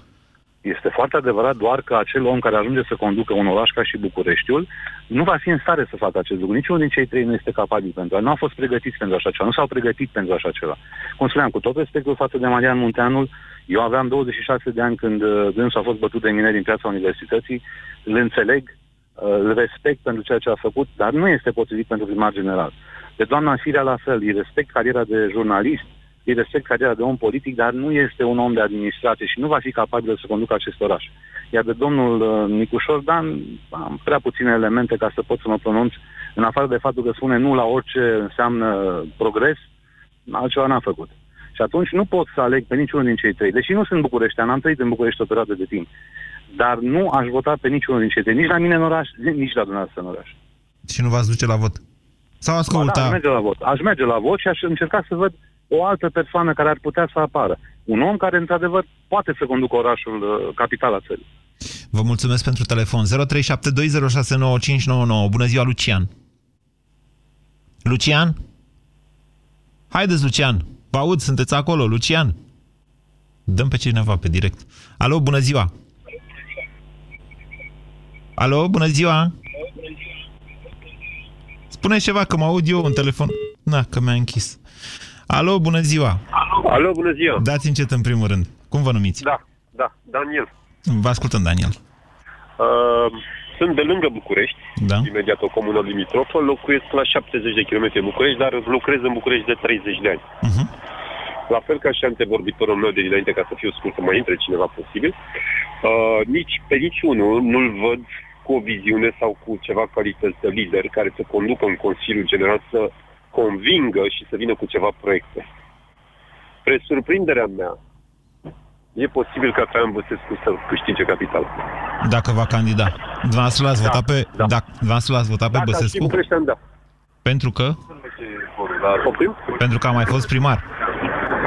Este foarte adevărat doar că acel om care ajunge să conducă un oraș ca și Bucureștiul nu va fi în stare să facă acest lucru. Niciunul din cei trei nu este capabil pentru a. Nu au fost pregătiți pentru așa ceva, nu s-au pregătit pentru așa ceva. Cum spuneam, cu tot respectul față de Marian Munteanul, eu aveam 26 de ani când uh, dânsul a fost bătut de mine din piața universității, îl înțeleg, uh, îl respect pentru ceea ce a făcut, dar nu este potrivit pentru primar general. De doamna Firea la fel, îi respect cariera de jurnalist, îi respect cariera de om politic, dar nu este un om de administrație și nu va fi capabil să conducă acest oraș. Iar de domnul uh, Nicușor Dan am prea puține elemente ca să pot să mă pronunț, în afară de faptul că spune nu la orice înseamnă progres, altceva n-a făcut. Și atunci nu pot să aleg pe niciunul din cei trei. Deși nu sunt bucureștean, am trăit în București o perioadă de timp. Dar nu aș vota pe niciunul din cei trei. Nici la mine în oraș, nici la dumneavoastră în oraș. Și nu v-ați duce la vot. Sau Ba asculta... Da, aș merge la vot. Aș merge la vot și aș încerca să văd o altă persoană care ar putea să apară. Un om care, într-adevăr, poate să conducă orașul, uh, capitala țării. Vă mulțumesc pentru telefon. 0372069599. Bună ziua, Lucian. Lucian? Haideți, Lucian. Vă aud, sunteți acolo, Lucian. Dăm pe cineva pe direct. Alo, bună ziua. Alo, bună ziua. Spune ceva, că mă aud eu în telefon. Na, că mi-a închis. Alo, bună ziua. Alo, bună ziua. Dați încet în primul rând. Cum vă numiți? Da, da, Daniel. Vă ascultăm, Daniel. Uh, sunt de lângă București, Da. imediat o comună limitrofă, locuiesc la 70 de km în București, dar lucrez în București de 30 de ani. Uh-huh. La fel ca și antevorbitorul meu de dinainte, ca să fiu scurt, să mai intre cineva posibil, uh, nici pe niciunul nu-l văd cu o viziune sau cu ceva calități de lider care să conducă în Consiliul General să convingă și să vină cu ceva proiecte. Spre surprinderea mea, e posibil ca Traian Băsescu să câștige capital. Dacă va candida. Dumneavoastră l-ați Da, votat pe, da. dacă, dumneavoastră l-ați votat pe Dacă Băsescu? și Bucureștean, da. Pentru că? La Poftim? Pentru că a mai fost primar.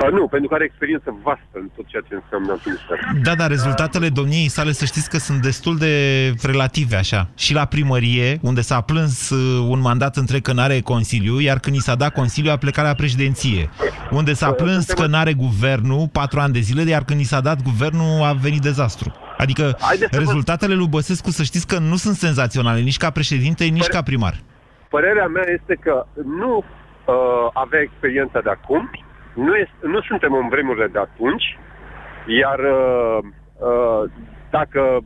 Uh, nu, pentru că are experiență vastă în tot ceea ce înseamnă administrație. Da, dar rezultatele domniei sale, să știți că sunt destul de relative, așa. Și la primărie, unde s-a plâns uh, un mandat întreg că n-are Consiliu, iar când i s-a dat Consiliu, a plecat la președinție. Unde s-a plâns că n-are guvernul patru ani de zile, iar când i s-a dat guvernul, a venit dezastru. Adică Haideți să vă- rezultatele lui Băsescu, să știți că nu sunt senzaționale, nici ca președinte, nici ca primar. Părerea mea este că nu uh, avea experiența de acum, nu, este, nu suntem în vremurile de atunci, iar uh, uh, dacă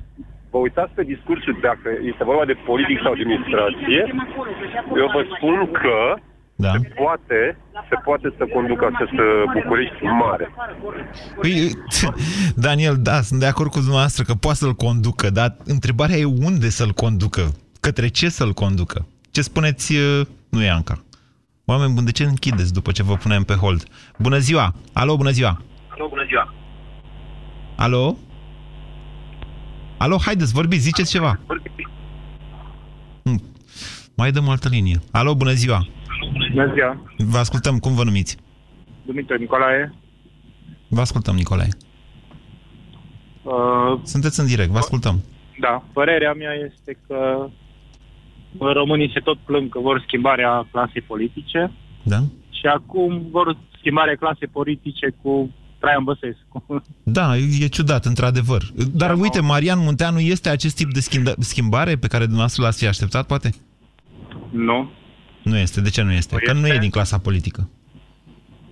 vă uitați pe discursul, dacă este vorba de politic sau de administrație, eu vă spun că da. se, poate, se poate să conducă acest uh, București mare. Păi, Daniel, da, sunt de acord cu dumneavoastră că poate să-l conducă, dar întrebarea e unde să-l conducă, către ce să-l conducă. Ce spuneți, uh, nu e Anca. Oameni buni, de ce închideți după ce vă punem pe hold? Bună ziua! Alo, bună ziua! Alo, bună ziua! Alo? Alo, haideți, vorbiți, ziceți ceva. Hmm. Mai dăm o altă linie. Alo, bună ziua! Bună ziua! Vă ascultăm, cum vă numiți? Dumitru Nicolae. Vă ascultăm, Nicolae. Uh, Sunteți în direct, vă ascultăm. da, părerea mea este că românii se tot plâng că vor schimbarea clasei politice Da? și acum vor schimbarea clasei politice cu Traian Băsescu. Da, e ciudat, într-adevăr. Dar Da, uite, Marian Munteanu este acest tip de schimba- schimbare pe care dumneavoastră l-ați fi așteptat, poate? Nu. Nu este. De ce nu este? Nu Că nu este. e din clasa politică.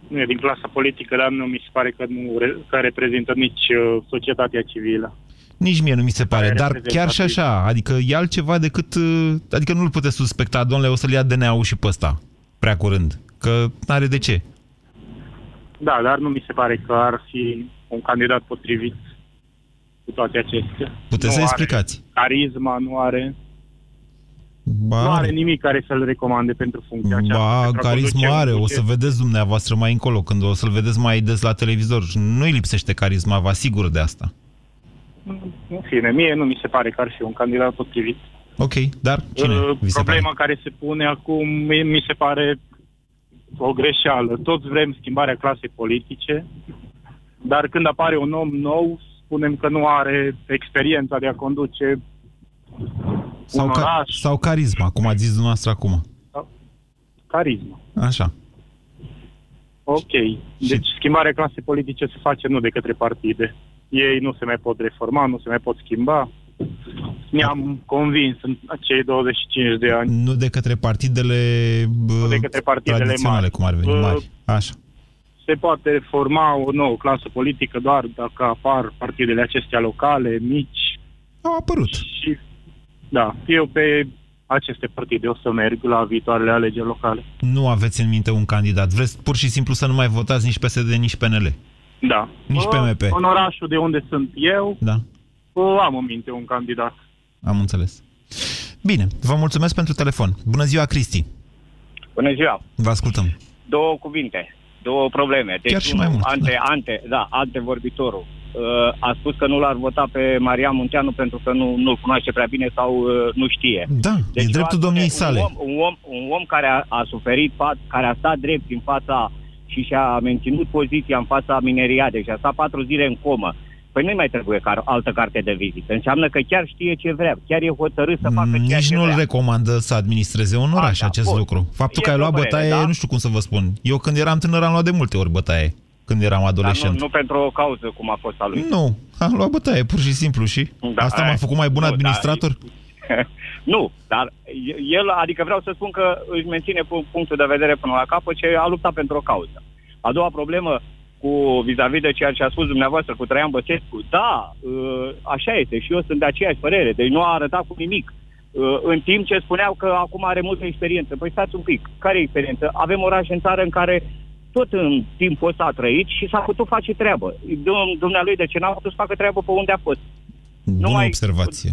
Nu e din clasa politică, dar nu mi se pare că nu re, că reprezintă nici uh, societatea civilă. Nici mie nu mi se pare, Care dar chiar și reprezentativ. așa, adică e altceva decât... uh, Adică nu-l puteți suspecta, domnule, o să-l ia DNA-ul și pe ăsta, prea curând. Că n-are de ce. Da, dar nu mi se pare că ar fi un candidat potrivit cu toate acestea. Puteți nu să are explicați. Carisma, nu are, Ba, nu are nimic care să-l recomande pentru funcția aceasta. Ba, pentru a carismă conduce are, un o să buget. vedeți dumneavoastră mai încolo, când o să-l vedeți mai des la televizor. Nu-i lipsește carisma, vă asigur de asta. În fine, mie nu mi se pare că ar fi un candidat potrivit. Ok, dar cine Uh, vi se pare? Problema care se pune acum mie mi se pare o greșeală. Toți vrem schimbarea clasei politice, dar când apare un om nou, spunem că nu are experiența de a conduce Sau, un ca, oraș, sau carisma, cum ați zis dumneavoastră acum. carisma. Așa. Ok. Deci schimbarea clasei politice se face nu de către partide. Ei nu se mai pot reforma, nu se mai pot schimba. Ne-am convins în cei 25 de ani. Nu de către partidele, bă, de către partidele tradiționale, mari. cum ar veni, Bă, mari. Așa. se poate forma o nouă clasă politică doar dacă apar partidele acestea locale, mici. Au apărut. Și, da, eu pe aceste partide o să merg la viitoarele alegeri locale. Nu aveți în minte un candidat. Vreți pur și simplu să nu mai votați nici PSD, nici PNL. Da. Nici Bă, PMP. În orașul de unde sunt eu, Da, bă, am în minte un candidat. am înțeles. Bine, vă mulțumesc pentru telefon. Bună ziua, Cristi. Bună ziua! Vă ascultăm. Două cuvinte, două probleme. Deci Chiar și mai unul, mult, ante, ante, da, antevorbitorul uh, a spus că nu l-ar vota pe Marian Munteanu pentru că nu, nu-l cunoaște prea bine sau uh, nu știe. Da, Deci e dreptul eu aș domniei spune, sale. Un om, un om, un om care a, a suferit, fa- care a stat drept în fața și și-a menținut poziția în fața mineriadei și a stat patru zile în comă. Păi nu-i mai trebuie car- altă carte de vizită. Înseamnă că chiar știe ce vrea, chiar e hotărât să facă ceea Mm, Nici ce nu-l vrea. recomandă să administreze un oraș Asta, acest bun. lucru. Faptul E că ai luat o părere, bătaie, da? nu știu cum să vă spun. Eu când eram tânăr am luat de multe ori bătaie. Când eram Dar adolescent. nu, nu pentru o cauză cum a fost a lui. Nu, am luat bătaie, pur și simplu și Da, asta m-a aia- făcut mai bun nu, administrator? nu, dar el, adică vreau să spun că își menține pu- punctul de vedere până la capăt și a luptat pentru o cauză. A doua problemă cu vis-a-vis de ceea ce a spus dumneavoastră cu Traian Băsescu, da, uh, așa este și eu sunt de aceeași părere, deci nu a arătat cu nimic. Uh, În timp ce spuneau că acum are multă experiență. Păi stați un pic, care e experiență? Avem orașe în țară în care tot în timpul ăsta a trăit și s-a putut face treabă. Dum- Dumnealui de ce n-a putut să facă treabă pe unde a fost? Bună mai- observație.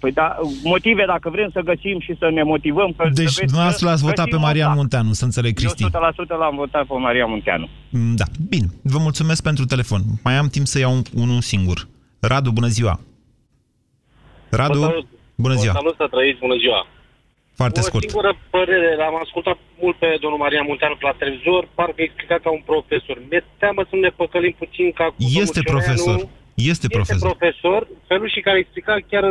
Păi da, motive dacă vrem să găsim și să ne motivăm. Că Deci să vezi dumneavoastră că l-ați votat pe găsim Marian un Munteanu, să înțeleg, fapt. Cristi. Eu 100% l-am votat pe Marian Munteanu. Mm, Da, bine. Vă mulțumesc pentru telefon. Mai am timp să iau un- unul singur. Radu, bună ziua. Radu, Vă salut. bună Vă ziua. Salut să trăiți, bună ziua. Foarte o scurt. singură părere, l-am ascultat mult pe domnul Marian Munteanu pe la televizor, parcă explica ca un profesor. Mi-e teamă să ne păcălim puțin ca cu domnul Este Cioreanu. profesor. Este Este profesor. profesor. Felul și care explica chiar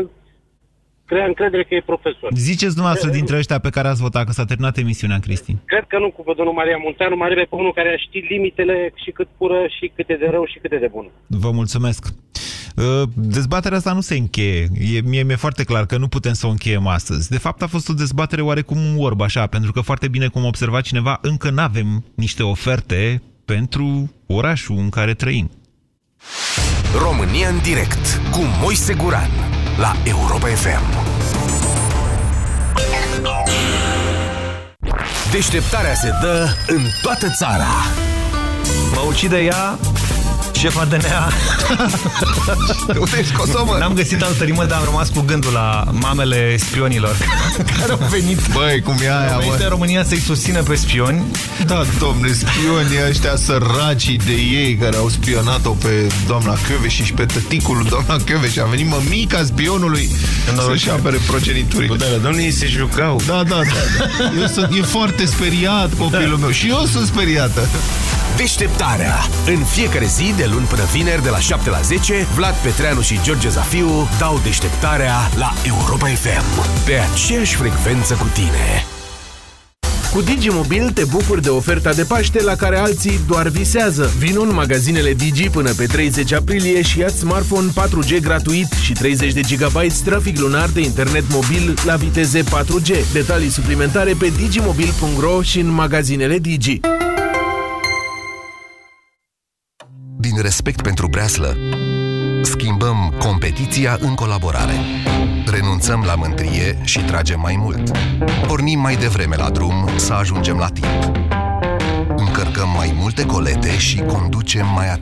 crea încredere că e profesor. Ziceți dumneavoastră dintre ăștia pe care ați votat, că s-a terminat emisiunea, Cristi. Cred că nu cu domnul Marian Munteanu, mai repede pe unul care a ști limitele și cât pură și cât e de rău și cât e de bun. Vă mulțumesc. Uh, Dezbaterea asta nu se încheie. E, mie mi-e foarte clar că nu putem să o încheiem astăzi. De fapt, a fost o dezbatere oarecum un orb, așa, pentru că foarte bine, cum observa cineva, încă nu avem niște oferte pentru orașul în care trăim. România în direct cu Moise Guran la Europa FM. Deșteptarea se dă în toată țara. Mă ucide ea, șefa DNA. Unde ești Kosovo? N-am găsit altă rimă, dar am rămas cu gândul la mamele spionilor care au venit, Băi, cum e aia, au venit bă? în România să-i susțină pe spioni. Da, domne, spionii ăștia săracii de ei care au spionat-o pe doamna Căveși și pe tăticul lui doamna Căveși. A venit mămica spionului să-și apere progeniturile. Da, la domnii se jucau. Da, da, da. da. Eu sunt, e foarte speriat copilul meu și eu sunt speriată. Deșteptarea. În fiecare zi, de luni până vineri, de la 7 la 10, Vlad Petreanu și George Zafiu dau deșteptarea la Europa FM. Pe aceeași frecvență cu tine. Cu Digimobil te bucuri de oferta de Paște la care alții doar visează. Vino în magazinele Digi până pe 30 aprilie și ia smartphone 4G gratuit și 30 de GB trafic lunar de internet mobil la viteze 4G. Detalii suplimentare pe digimobil.ro și în magazinele Digi. Respect pentru breaslă, schimbăm competiția în colaborare. Renunțăm la mântrie și tragem mai mult. Pornim mai devreme la drum să ajungem la timp. Încărcăm mai multe colete și conducem mai atent.